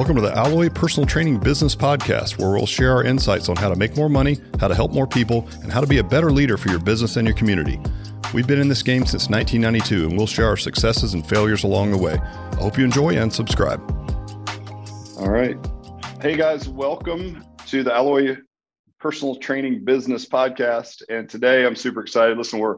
Welcome to the Alloy Personal Training Business Podcast, where we'll share our insights on how to make more money, how to help more people, and how to be a better leader for your business and your community. We've been in this game since 1992, and we'll share our successes and failures along the way. I hope you enjoy and subscribe. All right. Hey, guys, welcome to the Alloy Personal Training Business Podcast. And today I'm super excited. Listen, we're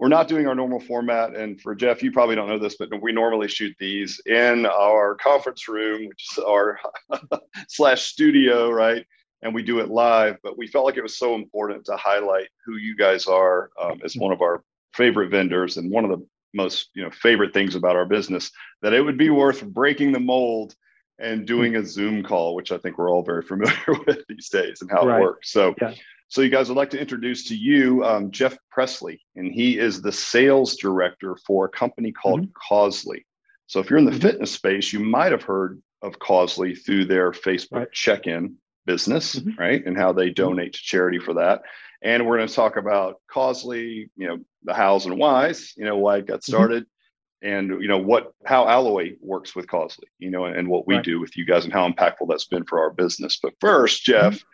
we're not doing our normal format. And for Jeff, you probably don't know this, but we normally shoot these in our conference room, which is our slash studio, right? And we do it live. But we felt like it was so important to highlight who you guys are um, as one of our favorite vendors and one of the most you know favorite things about our business that it would be worth breaking the mold and doing a Zoom call, which I think we're all very familiar with these days and how right. it works. So. Yeah so, you guys would like to introduce to you um, Jeff Presley, and he is the sales director for a company called mm-hmm. Causely. So, if you're in the mm-hmm. fitness space, you might have heard of Causely through their Facebook right. check in business, mm-hmm. right? And how they mm-hmm. donate to charity for that. And we're going to talk about Causely, you know, the hows and whys, you know, why it got mm-hmm. started. And you know what, how Alloy works with Causely, you know, and what we right. do with you guys, and how impactful that's been for our business. But first, Jeff, mm-hmm.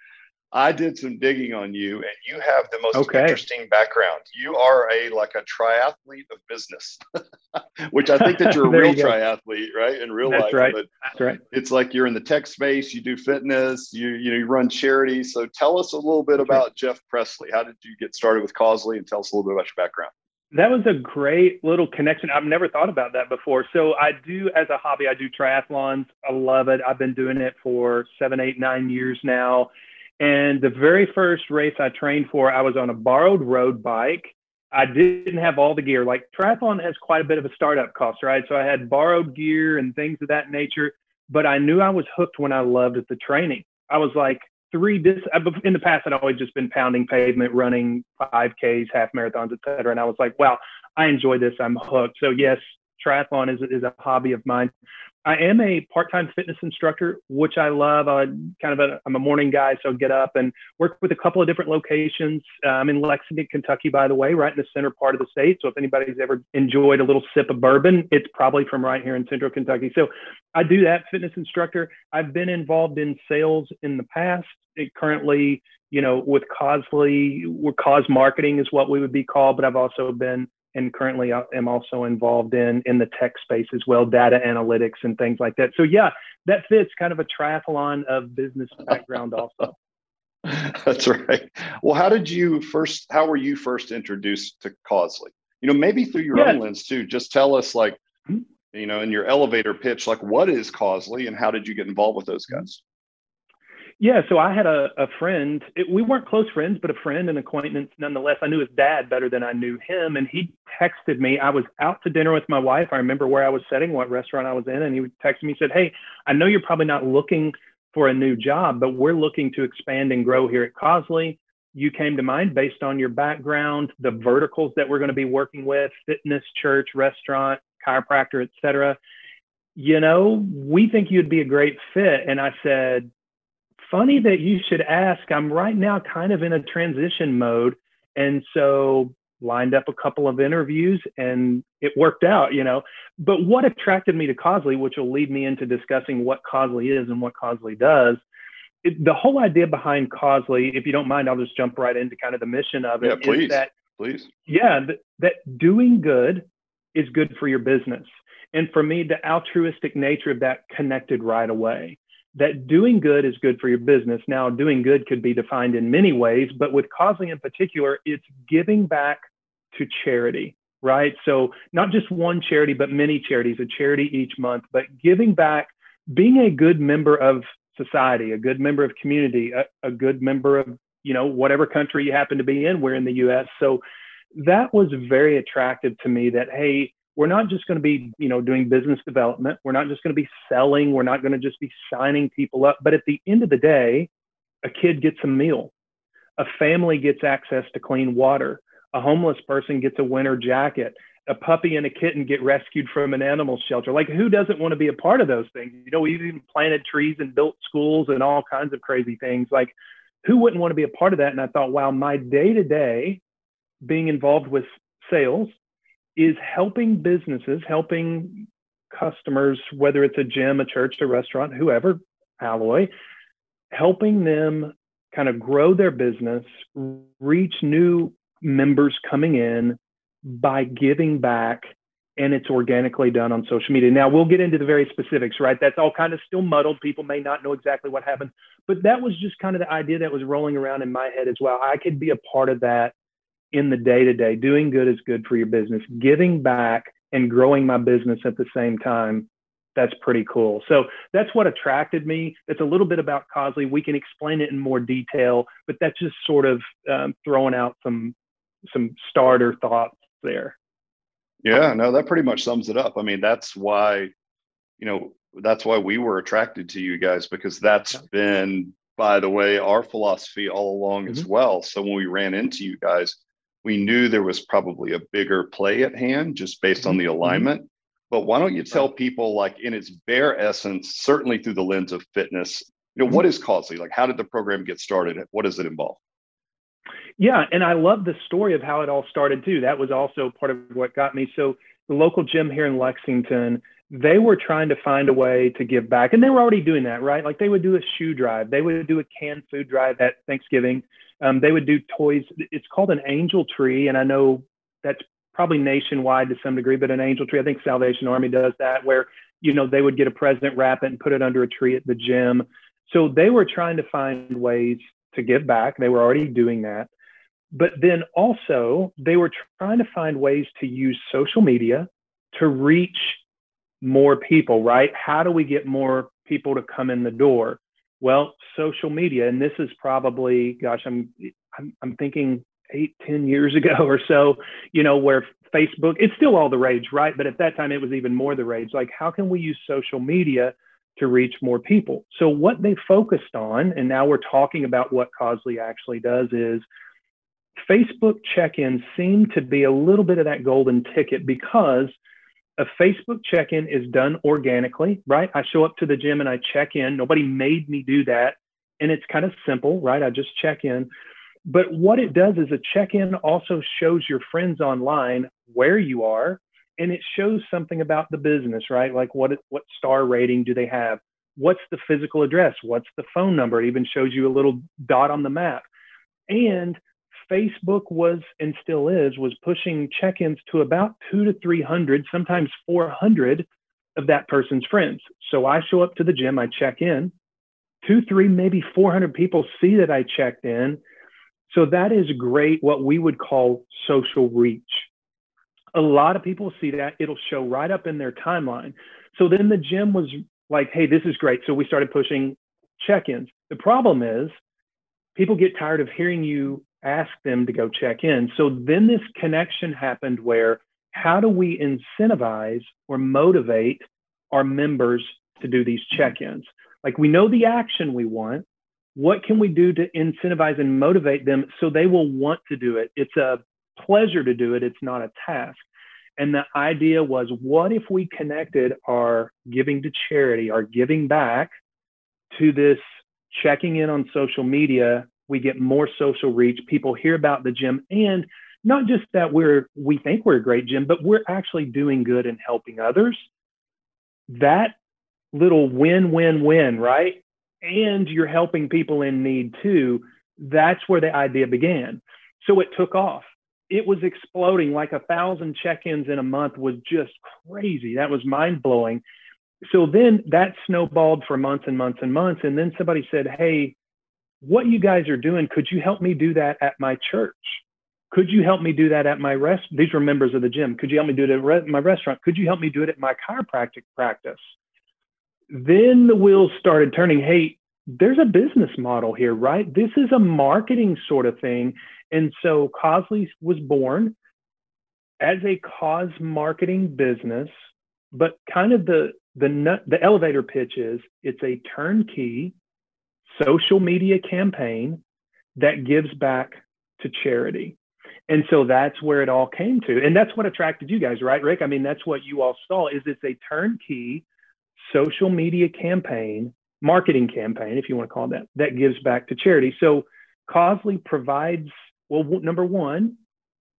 I did some digging on you, and you have the most okay. interesting background. You are a like a triathlete of business, which I think that you're a real you triathlete, right? In real That's life, right. but That's right. It's like you're in the tech space. You do fitness. You you know you run charities. So tell us a little bit about Jeff Presley. How did you get started with Causely, and tell us a little bit about your background. That was a great little connection. I've never thought about that before. So I do, as a hobby, I do triathlons. I love it. I've been doing it for seven, eight, nine years now and the very first race I trained for, I was on a borrowed road bike. I didn't have all the gear. Like triathlon has quite a bit of a startup cost, right? So I had borrowed gear and things of that nature, but I knew I was hooked when I loved the training. I was like, three dis in the past I'd always just been pounding pavement, running 5Ks, half marathons, et cetera. And I was like, wow, I enjoy this. I'm hooked. So yes, triathlon is, is a hobby of mine. I am a part-time fitness instructor, which I love. I kind of a, I'm a morning guy, so get up and work with a couple of different locations. Uh, I'm in Lexington, Kentucky, by the way, right in the center part of the state. So if anybody's ever enjoyed a little sip of bourbon, it's probably from right here in Central Kentucky. So I do that fitness instructor. I've been involved in sales in the past. It currently, you know, with Causely, we're cause marketing is what we would be called, but I've also been and currently I am also involved in in the tech space as well, data analytics and things like that. So yeah, that fits kind of a triathlon of business background also. That's right. Well, how did you first? How were you first introduced to Causely? You know, maybe through your own lens too. Just tell us, like, hmm? you know, in your elevator pitch, like, what is Causely, and how did you get involved with those guys? Yeah, so I had a, a friend. It, we weren't close friends, but a friend and acquaintance nonetheless. I knew his dad better than I knew him, and he texted me. I was out to dinner with my wife. I remember where I was sitting, what restaurant I was in, and he texted me. And said, "Hey, I know you're probably not looking for a new job, but we're looking to expand and grow here at Causely. You came to mind based on your background, the verticals that we're going to be working with: fitness, church, restaurant, chiropractor, etc." You know, we think you'd be a great fit. And I said, funny that you should ask. I'm right now kind of in a transition mode. And so lined up a couple of interviews and it worked out, you know. But what attracted me to Causely, which will lead me into discussing what Causely is and what Causely does, it, the whole idea behind Causely, if you don't mind, I'll just jump right into kind of the mission of it. Yeah, please. that, please. Yeah, that, that doing good is good for your business. And for me, the altruistic nature of that connected right away that doing good is good for your business. Now, doing good could be defined in many ways, but with Causely in particular, it's giving back to charity, right? So, not just one charity, but many charities, a charity each month, but giving back, being a good member of society, a good member of community, a, a good member of, you know, whatever country you happen to be in. We're in the US. So, that was very attractive to me that, hey, we're not just going to be you know doing business development. We're not just going to be selling. We're not going to just be signing people up. But at the end of the day a kid gets a meal. A family gets access to clean water. A homeless person gets a winter jacket. A puppy and a kitten get rescued from an animal shelter. Like who doesn't want to be a part of those things? You know we've even planted trees and built schools and all kinds of crazy things. Like who wouldn't want to be a part of that? And i thought wow my day to day being involved with sales is helping businesses, helping customers, whether it's a gym, a church, a restaurant, whoever, Alloy, helping them kind of grow their business, reach new members coming in by giving back and it's organically done on social media. Now we'll get into the very specifics, right? That's all kind of still muddled. People may not know exactly what happened, but that was just kind of the idea that was rolling around in my head as well. I could be a part of that in the day to day. Doing good is good for your business. Giving back and growing my business at the same time. That's pretty cool. So that's what attracted me. It's a little bit about Causely. We can explain it in more detail, but that's just sort of um, throwing out some some starter thoughts there. Yeah, no, that pretty much sums it up. I mean, that's why, you know, that's why we were attracted to you guys because that's been, by the way, our philosophy all along mm-hmm. as well. So when we ran into you guys, we knew there was probably a bigger play at hand just based mm-hmm. on the mm-hmm. alignment. But why don't you tell people, like in its bare essence, certainly through the lens of fitness, you know, mm-hmm. what is Causely? Like, how did the program get started? What does it involve? Yeah, and I love the story of how it all started too. That was also part of what got me. So the local gym here in Lexington, they were trying to find a way to give back, and they were already doing that, right? Like they would do a shoe drive, they would do a canned food drive at Thanksgiving. Um, they would do toys. It's called an angel tree, and I know that's probably nationwide to some degree, but an angel tree. I think Salvation Army does that, where you know they would get a present, wrap it, and put it under a tree at the gym. So they were trying to find ways to give back. They were already doing that. But then also, they were trying to find ways to use social media to reach more people, right? How do we get more people to come in the door? Well, social media, and this is probably, gosh, I'm, I'm, I'm thinking eight, ten years ago or so, you know, where Facebook, it's still all the rage, right? But at that time, it was even more the rage. Like, how can we use social media to reach more people? So, what they focused on, and now we're talking about what Causely actually does, is Facebook check ins seem to be a little bit of that golden ticket because a Facebook check in is done organically, right? I show up to the gym and I check in. Nobody made me do that. And it's kind of simple, right? I just check in. But what it does is a check in also shows your friends online where you are and it shows something about the business, right? Like what, what star rating do they have? What's the physical address? What's the phone number? It even shows you a little dot on the map. And Facebook was and still is was pushing check-ins to about two to three hundred, sometimes four hundred of that person's friends. So I show up to the gym, I check in, two, three, maybe four hundred people see that I checked in. So that is great, what we would call social reach. A lot of people see that it'll show right up in their timeline. So then the gym was like, hey, this is great. So we started pushing check-ins. The problem is people get tired of hearing you ask them to go check in. So then this connection happened where how do we incentivize or motivate our members to do these check ins? Like we know the action we want. What can we do to incentivize and motivate them so they will want to do it? It's a pleasure to do it, it's not a task. And the idea was what if we connected our giving to charity, our giving back to this checking in on social media we get more social reach. People hear about the gym and not just that we're we think we're a great gym, but we're actually doing good and helping others. That little win win win, right? And you're helping people in need too. That's where the idea began. So it took off. It was exploding like a thousand check-ins in a month was just crazy. That was mind blowing. So then that snowballed for months and months and months. And then somebody said, Hey, what you guys are doing, could you help me do that at my church? Could you help me do that at my rest? These were members of the gym. Could you help me do it at re- my restaurant? Could you help me do it at my chiropractic practice? Then the wheels started turning. Hey, there's a business model here, right? This is a marketing sort of thing. And so Causely was born as a cause marketing business, but kind of the the the elevator pitch is it's a turnkey social media campaign that gives back to charity. And so that's where it all came to. And that's what attracted you guys, right, Rick? I mean, that's what you all saw is it's a turnkey social media campaign, marketing campaign, if you want to call it that, that gives back to charity. So Causely provides, well, number one,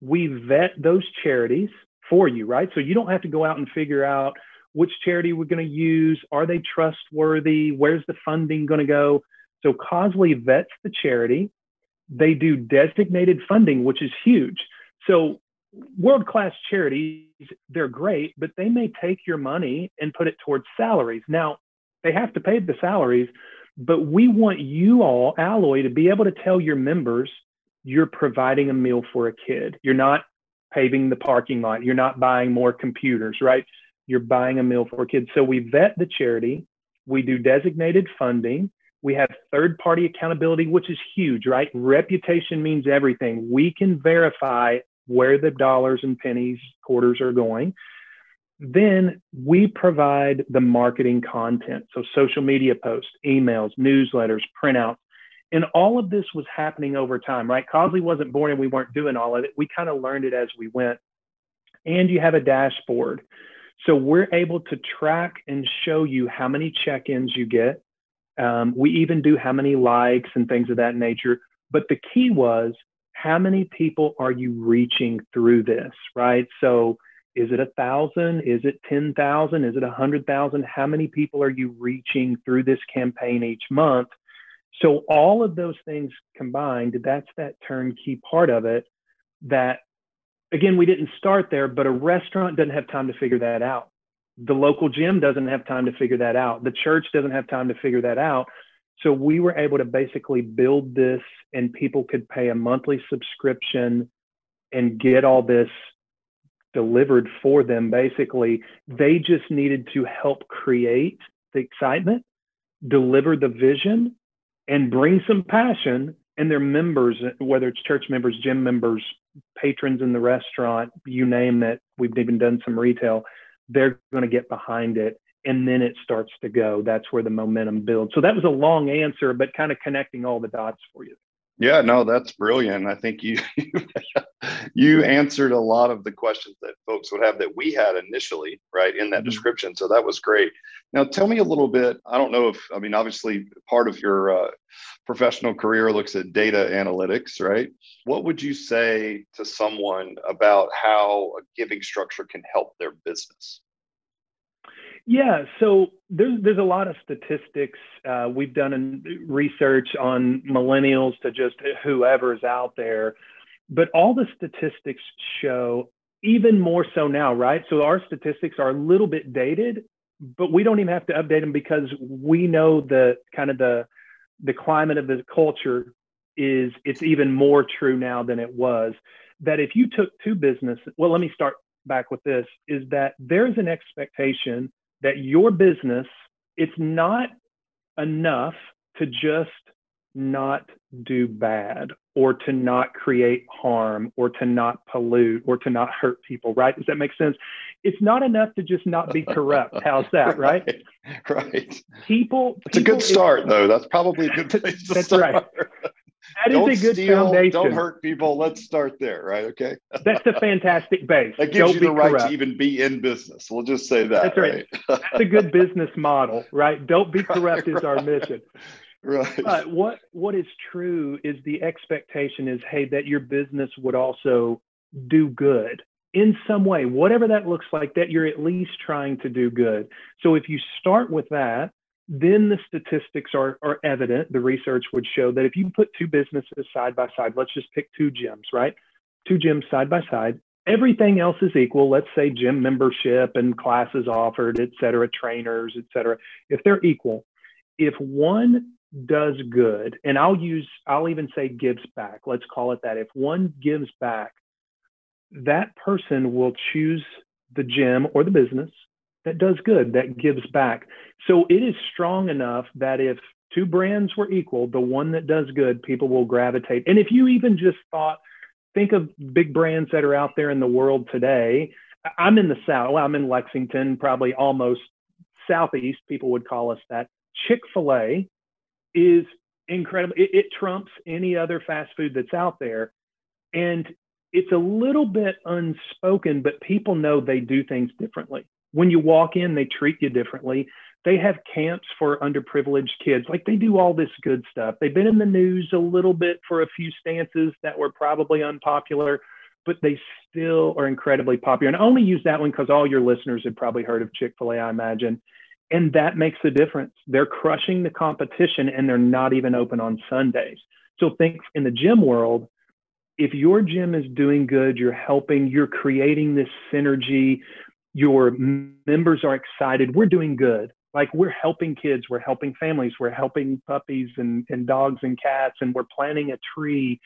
we vet those charities for you, right? So you don't have to go out and figure out which charity we're going to use. Are they trustworthy? Where's the funding going to go? So Causely vets the charity. They do designated funding, which is huge. So world class charities, they're great, but they may take your money and put it towards salaries. Now, they have to pay the salaries, but we want you all, Alloy, to be able to tell your members you're providing a meal for a kid. You're not paving the parking lot. You're not buying more computers, right? You're buying a meal for kids. So we vet the charity. We do designated funding. We have third party accountability, which is huge, right? Reputation means everything. We can verify where the dollars and pennies, quarters are going. Then we provide the marketing content. So social media posts, emails, newsletters, printouts. And all of this was happening over time, right? Causely wasn't born and we weren't doing all of it. We kind of learned it as we went. And you have a dashboard. So we're able to track and show you how many check ins you get. Um, we even do how many likes and things of that nature. But the key was how many people are you reaching through this, right? So is it a thousand? Is it 10,000? Is it a hundred thousand? How many people are you reaching through this campaign each month? So all of those things combined, that's that turnkey part of it that again, we didn't start there, but a restaurant doesn't have time to figure that out. The local gym doesn't have time to figure that out. The church doesn't have time to figure that out. So we were able to basically build this and people could pay a monthly subscription and get all this delivered for them. Basically, they just needed to help create the excitement, deliver the vision, and bring some passion. And their members, whether it's church members, gym members, patrons in the restaurant, you name it, we've even done some retail, they're going to get behind it and then it starts to go. That's where the momentum builds. So that was a long answer, but kind of connecting all the dots for you. Yeah, no, that's brilliant. I think you you answered a lot of the questions that folks would have that we had initially, right, in that mm-hmm. description. So that was great. Now, tell me a little bit. I don't know if I mean, obviously, part of your uh, professional career looks at data analytics, right? What would you say to someone about how a giving structure can help their business? Yeah, so there's there's a lot of statistics. Uh, we've done research on millennials to just whoever's out there, but all the statistics show even more so now, right? So our statistics are a little bit dated, but we don't even have to update them because we know the kind of the the climate of the culture is it's even more true now than it was. That if you took two businesses, well, let me start back with this: is that there's an expectation that your business, it's not enough to just not do bad or to not create harm or to not pollute or to not hurt people, right? Does that make sense? It's not enough to just not be corrupt. How's that, right? right? Right. People. It's people, a good start, though. That's probably a good place to that's start. Right. That don't is a good steal, foundation. Don't hurt people. Let's start there, right? Okay. That's a fantastic base. That gives don't you the right corrupt. to even be in business. We'll just say that. That's right. right? That's a good business model, right? Don't be corrupt right, is our mission. Right. But what what is true is the expectation is, hey, that your business would also do good in some way, whatever that looks like, that you're at least trying to do good. So if you start with that, then the statistics are, are evident. The research would show that if you put two businesses side by side, let's just pick two gyms, right? Two gyms side by side, everything else is equal. Let's say gym membership and classes offered, et cetera, trainers, et cetera. If they're equal, if one does good, and I'll use, I'll even say gives back, let's call it that. If one gives back, that person will choose the gym or the business that does good, that gives back. So it is strong enough that if two brands were equal, the one that does good, people will gravitate. And if you even just thought, think of big brands that are out there in the world today. I'm in the South, well, I'm in Lexington, probably almost Southeast, people would call us that. Chick fil A is incredible. It, it trumps any other fast food that's out there. And it's a little bit unspoken, but people know they do things differently when you walk in, they treat you differently. They have camps for underprivileged kids. Like they do all this good stuff. They've been in the news a little bit for a few stances that were probably unpopular, but they still are incredibly popular. And I only use that one because all your listeners have probably heard of Chick fil A, I imagine. And that makes a difference. They're crushing the competition and they're not even open on Sundays. So think in the gym world, if your gym is doing good, you're helping, you're creating this synergy, your members are excited, we're doing good. Like we're helping kids, we're helping families, we're helping puppies and, and dogs and cats, and we're planting a tree.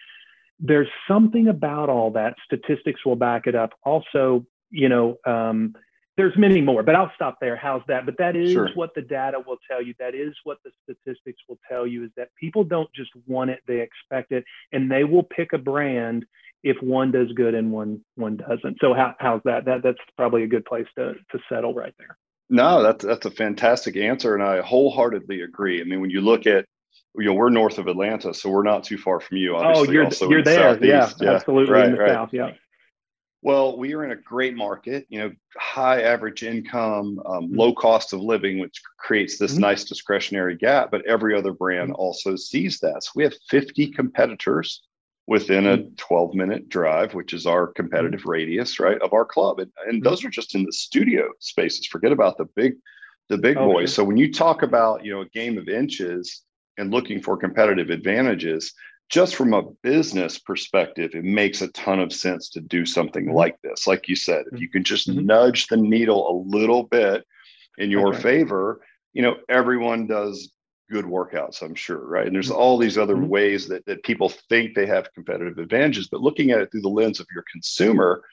There's something about all that. Statistics will back it up. Also, you know, um, there's many more, but I'll stop there. How's that? But that is sure. what the data will tell you. That is what the statistics will tell you is that people don't just want it, they expect it, and they will pick a brand if one does good and one one doesn't. So how, how's that? That that's probably a good place to to settle right there. No, that's that's a fantastic answer, and I wholeheartedly agree. I mean, when you look at you know, we're north of Atlanta, so we're not too far from you. Oh, obviously, oh, you're you're there, yeah, yeah, absolutely right, in the right. south, yeah. Well, we are in a great market, you know, high average income, um, mm-hmm. low cost of living, which creates this mm-hmm. nice discretionary gap. But every other brand mm-hmm. also sees that. So we have 50 competitors within a mm-hmm. 12 minute drive, which is our competitive mm-hmm. radius, right, of our club. And, and mm-hmm. those are just in the studio spaces. Forget about the big, the big oh, boys. So when you talk about, you know, a game of inches and looking for competitive advantages, just from a business perspective, it makes a ton of sense to do something mm-hmm. like this. Like you said, if you can just mm-hmm. nudge the needle a little bit in your okay. favor, you know, everyone does good workouts, I'm sure, right? And there's mm-hmm. all these other mm-hmm. ways that, that people think they have competitive advantages, but looking at it through the lens of your consumer,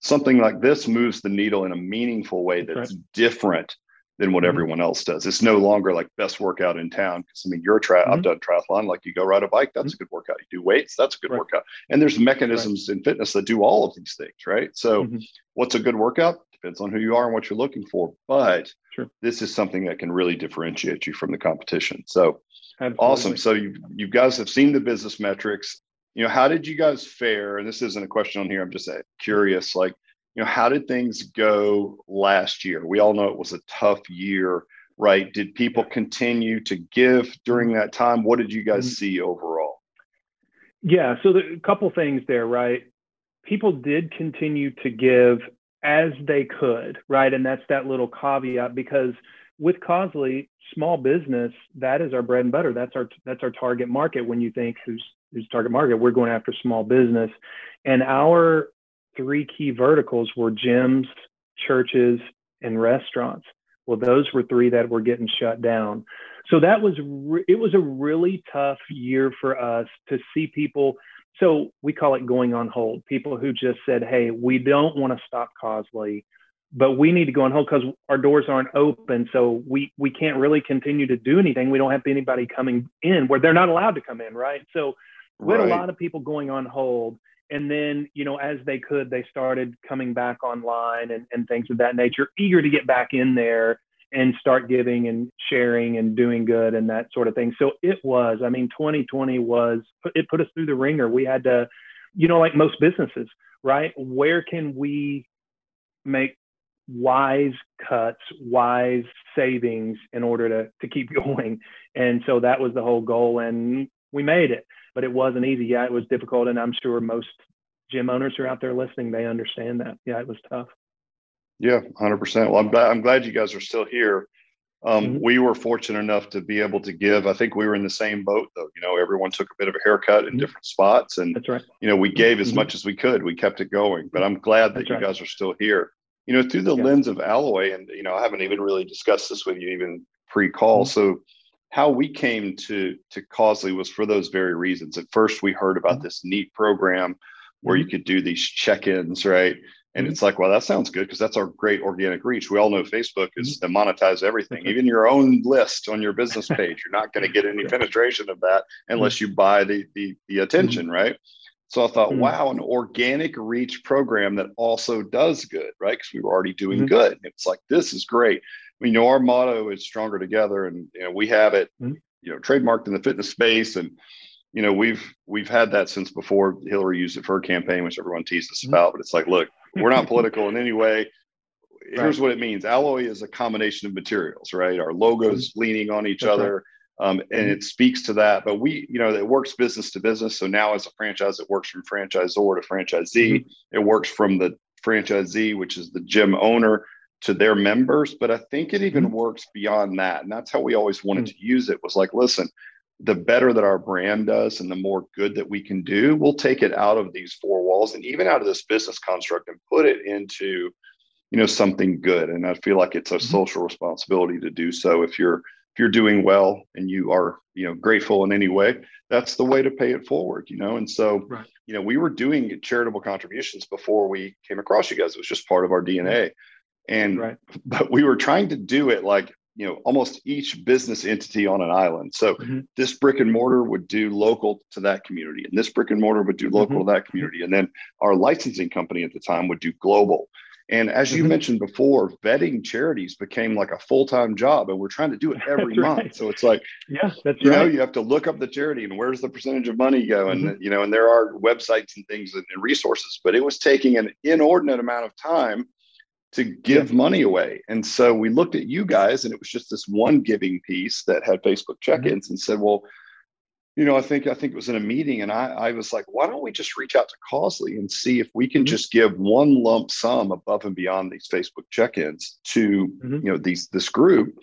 something like this moves the needle in a meaningful way that's right. different than what mm-hmm. everyone else does. It's no longer like best workout in town. Because I mean, you're a tri- mm-hmm. I've done triathlon. Like you go ride a bike, that's mm-hmm. a good workout. You do weights, that's a good right. workout. And there's mechanisms right. in fitness that do all of these things, right? So, mm-hmm. what's a good workout depends on who you are and what you're looking for. But sure. this is something that can really differentiate you from the competition. So, Absolutely. awesome. So you you guys have seen the business metrics. You know, how did you guys fare? And this isn't a question on here. I'm just uh, curious. Like you know, how did things go last year? We all know it was a tough year, right? Did people continue to give during that time? What did you guys mm-hmm. see overall? Yeah, so the, a couple things there, right? People did continue to give as they could, right? And that's that little caveat because with Causely, small business, that is our bread and butter. That's our that's our target market. When you think who's who's target market, we're going after small business, and our three key verticals were gyms, churches, and restaurants. Well, those were three that were getting shut down. So that was re- it was a really tough year for us to see people. So we call it going on hold. People who just said, "Hey, we don't want to stop Causely, but we need to go on hold because our doors aren't open. So we we can't really continue to do anything. We don't have anybody coming in where they're not allowed to come in, right? So we had a lot of people going on hold and then you know as they could they started coming back online and, and things of that nature eager to get back in there and start giving and sharing and doing good and that sort of thing. So it was i mean 2020 was it put us through the ringer. We had to you know like most businesses right? Where can we make wise cuts wise savings in order to to keep going? And so that was the whole goal. And we made it but it wasn't easy. Yeah, it was difficult, and I'm sure most gym owners who are out there listening. They understand that. Yeah, it was tough. Yeah, hundred percent. Well, I'm glad I'm glad you guys are still here. Um, mm-hmm. We were fortunate enough to be able to give. I think we were in the same boat, though. You know, everyone took a bit of a haircut in mm-hmm. different spots, and that's right. You know, we gave as mm-hmm. much as we could. We kept it going. But I'm glad that that's you right. guys are still here. You know, through the yeah. lens of Alloy, and you know, I haven't even really discussed this with you even pre-call. Mm-hmm. So how we came to to Causely was for those very reasons. At first, we heard about mm-hmm. this neat program where you mm-hmm. could do these check-ins, right? And mm-hmm. it's like, well, that sounds good because that's our great organic reach. We all know Facebook is to monetize everything, even your own list on your business page. You're not going to get any penetration of that unless you buy the the, the attention, right? So I thought, wow, an organic reach program that also does good, right? Because we were already doing good. It's like this is great you know, our motto is stronger together, and you know, we have it, mm-hmm. you know, trademarked in the fitness space, and you know, we've we've had that since before Hillary used it for her campaign, which everyone teased us mm-hmm. about. But it's like, look, we're not political in any way. Here's right. what it means: alloy is a combination of materials, right? Our logos mm-hmm. leaning on each That's other. Right. Um, and mm-hmm. it speaks to that. But we, you know, it works business to business. So now as a franchise, it works from franchisor to franchisee. Mm-hmm. It works from the franchisee, which is the gym owner, to their members. But I think it even mm-hmm. works beyond that. And that's how we always wanted mm-hmm. to use it was like, listen, the better that our brand does and the more good that we can do, we'll take it out of these four walls and even out of this business construct and put it into, you know, something good. And I feel like it's a mm-hmm. social responsibility to do so. If you're if you're doing well and you are, you know, grateful in any way, that's the way to pay it forward, you know. And so, right. you know, we were doing charitable contributions before we came across you guys. It was just part of our DNA. And right. but we were trying to do it like you know almost each business entity on an island so mm-hmm. this brick and mortar would do local to that community and this brick and mortar would do local mm-hmm. to that community and then our licensing company at the time would do global and as you mm-hmm. mentioned before vetting charities became like a full-time job and we're trying to do it every month right. so it's like yeah that's you right. know you have to look up the charity and where's the percentage of money go and mm-hmm. you know and there are websites and things and, and resources but it was taking an inordinate amount of time to give yeah. money away. And so we looked at you guys, and it was just this one giving piece that had Facebook mm-hmm. check-ins, mm-hmm. and said, "Well, you know, I think I think it was in a meeting, and I, I was like, why don't we just reach out to Causely and see if we can mm-hmm. just give one lump sum above and beyond these Facebook check-ins to mm-hmm. you know these this group."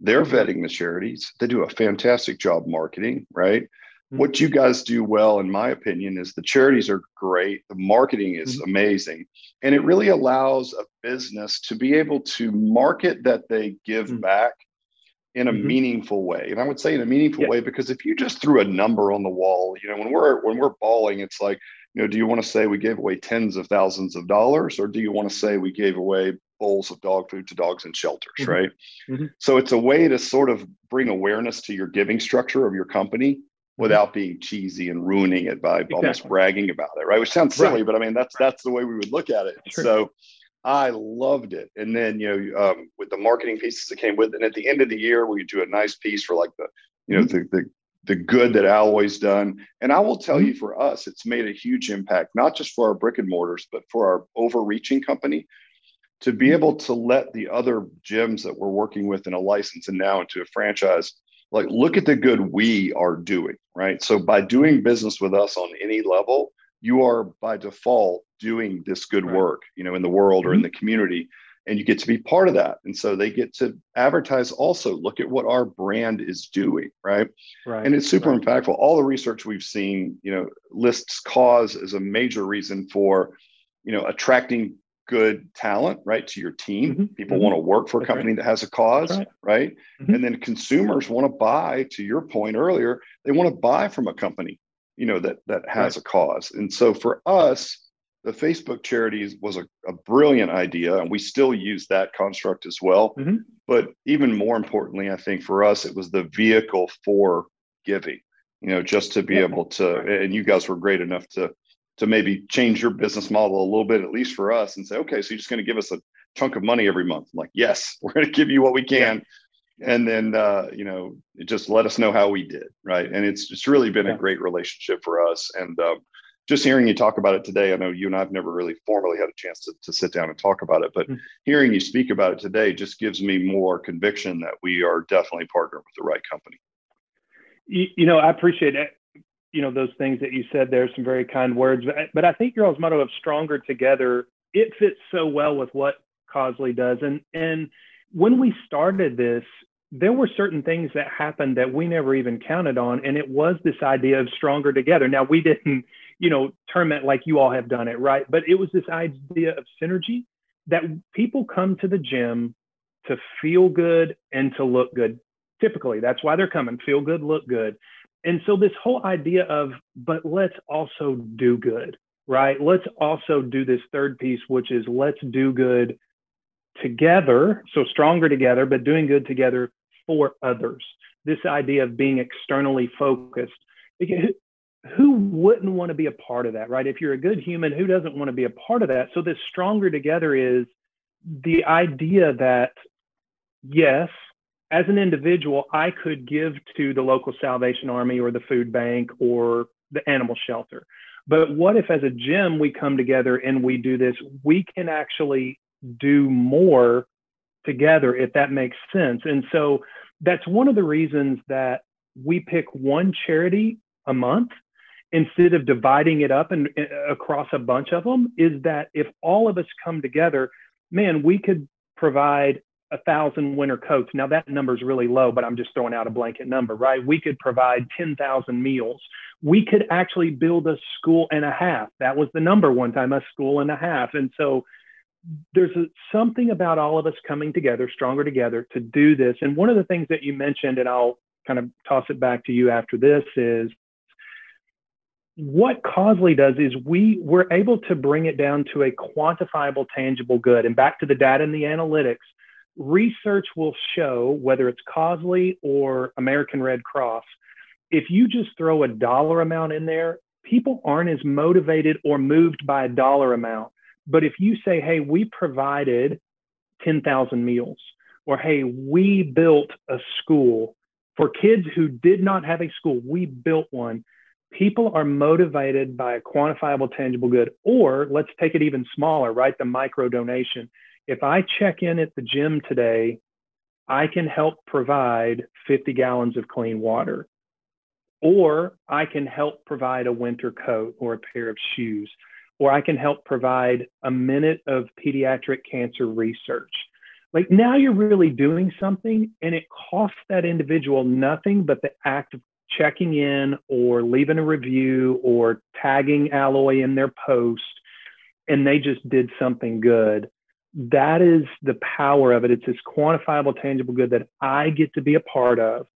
They're mm-hmm. vetting the charities. They do a fantastic job marketing, right? Mm-hmm. What you guys do well, in my opinion, is the charities are great. The marketing is mm-hmm. amazing. And it really allows a business to be able to market that they give mm-hmm. back in a mm-hmm. meaningful way. And I would say in a meaningful yeah. way, because if you just threw a number on the wall, you know, when we're when we're balling, it's like, you know, do you want to say we gave away tens of thousands of dollars, or do you want to say we gave away bowls of dog food to dogs in shelters, mm-hmm. right? Mm-hmm. So it's a way to sort of bring awareness to your giving structure of your company. Without being cheesy and ruining it by exactly. almost bragging about it, right? Which sounds silly, right. but I mean that's that's the way we would look at it. So I loved it. And then you know, um, with the marketing pieces that came with it, and at the end of the year, we do a nice piece for like the you know mm-hmm. the the the good that Alloy's done. And I will tell mm-hmm. you, for us, it's made a huge impact, not just for our brick and mortars, but for our overreaching company to be mm-hmm. able to let the other gyms that we're working with in a license and now into a franchise like look at the good we are doing right so by doing business with us on any level you are by default doing this good right. work you know in the world mm-hmm. or in mm-hmm. the community and you get to be part of that and so they get to advertise also look at what our brand is doing right, right. and it's super right. impactful all the research we've seen you know lists cause as a major reason for you know attracting good talent, right, to your team. Mm-hmm. People mm-hmm. want to work for a company right. that has a cause, right? right? Mm-hmm. And then consumers want to buy, to your point earlier, they want to buy from a company, you know, that that has right. a cause. And so for us, the Facebook charities was a, a, brilliant idea, and we still use that construct as well. Mm-hmm. But even more importantly, I think for us, it was the vehicle for giving. You know, just to be yeah. able to, and you guys were great enough to to maybe change your business model a little bit, at least for us, and say, okay, so you're just going to give us a chunk of money every month. I'm like, yes, we're going to give you what we can. Yeah. And then, uh, you know, just let us know how we did. Right. And it's, it's really been yeah. a great relationship for us. And um, just hearing you talk about it today, I know you and I've never really formally had a chance to, to sit down and talk about it, but mm-hmm. hearing you speak about it today just gives me more conviction that we are definitely partnered with the right company. You, you know, I appreciate it you know those things that you said there some very kind words but, but i think your all's motto of stronger together it fits so well with what Causely does. And and when we started this there were certain things that happened that we never even counted on and it was this idea of stronger together. Now we didn't you know term it like you all have done it right? But it was this idea of synergy that people come to the gym to feel good and to look good. Typically that's why they're coming feel good look good and so this whole idea of but let's also do good right? Let's also do this third piece which is let's do good together so stronger together but doing good together for others. This idea of being externally focused. Who wouldn't want to be a part of that right? If you're a good human who doesn't want to be a part of that? So this stronger together is the idea that yes as an individual, I could give to the local Salvation Army or the food bank or the animal shelter. But what if, as a gym, we come together and we do this? We can actually do more together, if that makes sense. And so that's one of the reasons that we pick one charity a month instead of dividing it up and uh, across a bunch of them is that if all of us come together, man, we could provide a thousand winter coats. Now that number is really low, but I'm just throwing out a blanket number, right? We could provide 10,000 meals. We could actually build a school and a half. That was the number one time, a school and a half. And so there's a, something about all of us coming together, stronger together to do this. And one of the things that you mentioned, and I'll kind of toss it back to you after this, is what Causely does is we we're able to bring it down to a quantifiable, tangible good. And back to the data and the analytics, research will show whether it's Causely or American Red Cross. If you just throw a dollar amount in there, people aren't as motivated or moved by a dollar amount. But if you say, hey, we provided 10,000 meals, or hey, we built a school for kids who did not have a school, we built one people are motivated by a quantifiable tangible good or let's take it even smaller right the micro donation if i check in at the gym today i can help provide 50 gallons of clean water. Or i can help provide a winter coat or a pair of shoes. Or i can help provide a minute of pediatric cancer research. Like now you're really doing something and it costs that individual nothing but the act of checking in or leaving a review or tagging Alloy in their post and they just did something good. That is the power of it. It's this quantifiable, tangible good that I get to be a part of.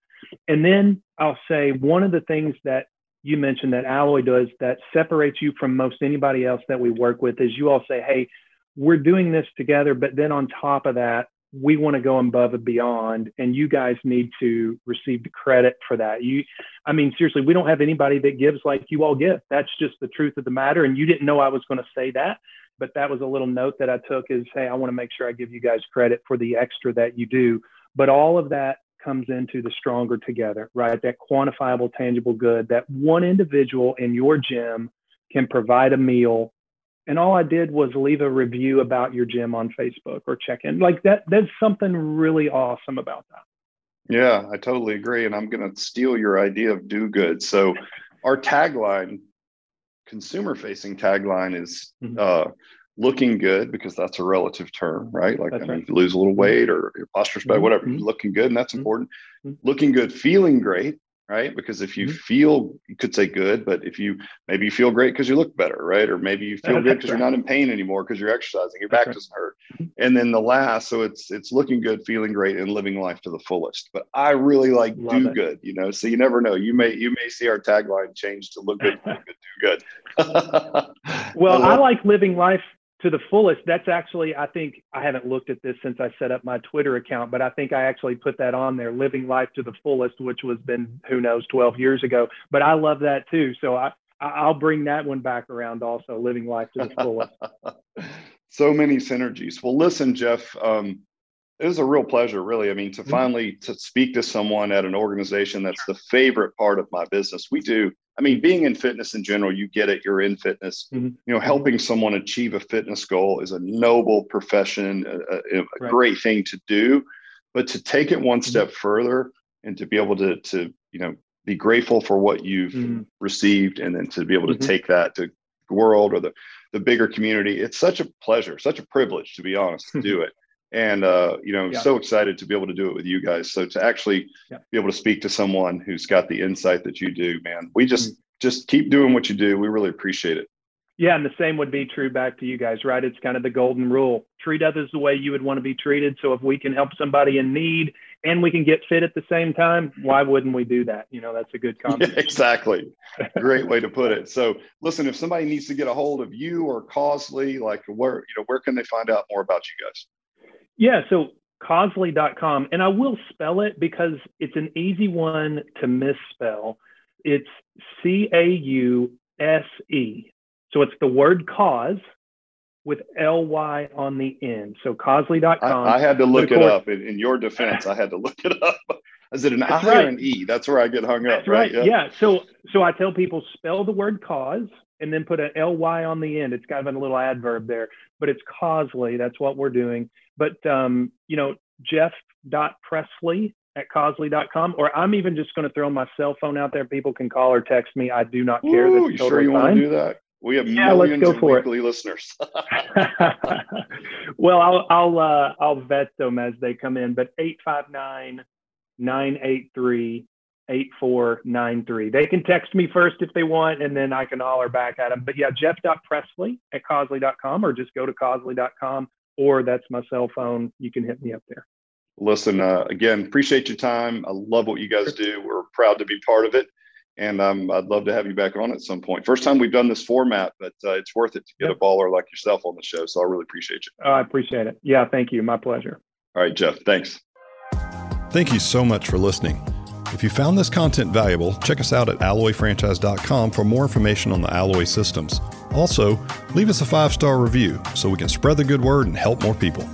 And then I'll say one of the things that you mentioned that Alloy does that separates you from most anybody else that we work with is you all say, hey, we're doing this together. But then on top of that, we want to go above and beyond and you guys need to receive the credit for that you i mean seriously we don't have anybody that gives like you all give that's just the truth of the matter and you didn't know i was going to say that but that was a little note that i took is hey i want to make sure i give you guys credit for the extra that you do but all of that comes into the stronger together right that quantifiable tangible good that one individual in your gym can provide a meal and all I did was leave a review about your gym on Facebook or check in. Like that, that's something really awesome about that. Yeah, I totally agree. And I'm going to steal your idea of do good. So, our tagline, consumer facing tagline is mm-hmm. uh, looking good because that's a relative term, right? Like, that's I mean, right. you lose a little weight or your posture's bad, mm-hmm. whatever, mm-hmm. looking good, and that's mm-hmm. important. Mm-hmm. Looking good, feeling great, right? Because if you mm-hmm. feel, you could say good, but if you maybe you feel great because you look better, right? Or maybe you feel good because right. you're not in pain anymore because you're exercising, your back right. doesn't hurt. Mm-hmm. And then the last, so it's it's looking good, feeling great, and living life to the fullest. But I really like Love do it. good, you know. So you never know. You may you may see our tagline change to look good, good, do good. well, I, I like living life to the fullest that's actually i think i haven't looked at this since i set up my twitter account but i think i actually put that on there living life to the fullest which was been who knows 12 years ago. But i love that too. So i i'll bring that one back around also living life to the fullest. So many synergies. Well listen jeff um, it was a real pleasure really. I mean to mm-hmm. finally to speak to someone at an organization that's the favorite part of my business we do I mean, being in fitness in general, you get it. You're in fitness. Mm-hmm. You know, helping someone achieve a fitness goal is a noble profession, a, a, a right. great thing to do. But to take it one mm-hmm. step further and to be able to, to you know, be grateful for what you've mm-hmm. received, and then to be able to mm-hmm. take that to the world or the the bigger community, it's such a pleasure, such a privilege, to be honest, to do it and uh, you know yeah. so excited to be able to do it with you guys. So to actually yeah. be able to speak to someone who's got the insight that you do man we just mm-hmm. just keep doing what you do. We really appreciate it. Yeah and the same would be true back to you guys right? It's kind of the golden rule. Treat others the way you would want to be treated. So if we can help somebody in need and we can get fit at the same time why wouldn't we do that? You know that's a good comment yeah, exactly. Great way to put it. So listen if somebody needs to get a hold of you or Causely like where you know where can they find out more about you guys yeah, so Causely.com, and I will spell it because it's an easy one to misspell. It's C A U S E. So it's the word cause with L Y on the end. So Causely.com. I, I had to look it up. In, in, your defense, I had to look it up. Is it an I right. or an E? That's where I get hung up. That's right. right. Yeah. yeah. So so I tell people spell the word cause and then put an ly on the end. It's kind of a little adverb there, but it's Causely. That's what we're doing. But um, you know, Jeff Presley at Causely.com, or I'm even just going to throw my cell phone out there. People can call or text me. I do not care. Ooh, you sure you fine. want to do that? We have yeah, millions let's go for of weekly it. listeners. well, I'll I'll uh, I'll vet them as they come in, but 859 983 8493. They can text me first if they want, and then I can holler back at them. But yeah, jeff.presley at causely.com or just go to causely.com or that's my cell phone. You can hit me up there. Listen, uh, again, appreciate your time. I love what you guys do. We're proud to be part of it. And um, I'd love to have you back on at some point. First time we've done this format, but uh, it's worth it to get yep. a baller like yourself on the show. So I really appreciate you. Oh, I appreciate it. Yeah, thank you. My pleasure. All right, Jeff. Thanks. Thank you so much for listening. If you found this content valuable, check us out at alloyfranchise.com for more information on the Alloy systems. Also, leave us a five star review so we can spread the good word and help more people.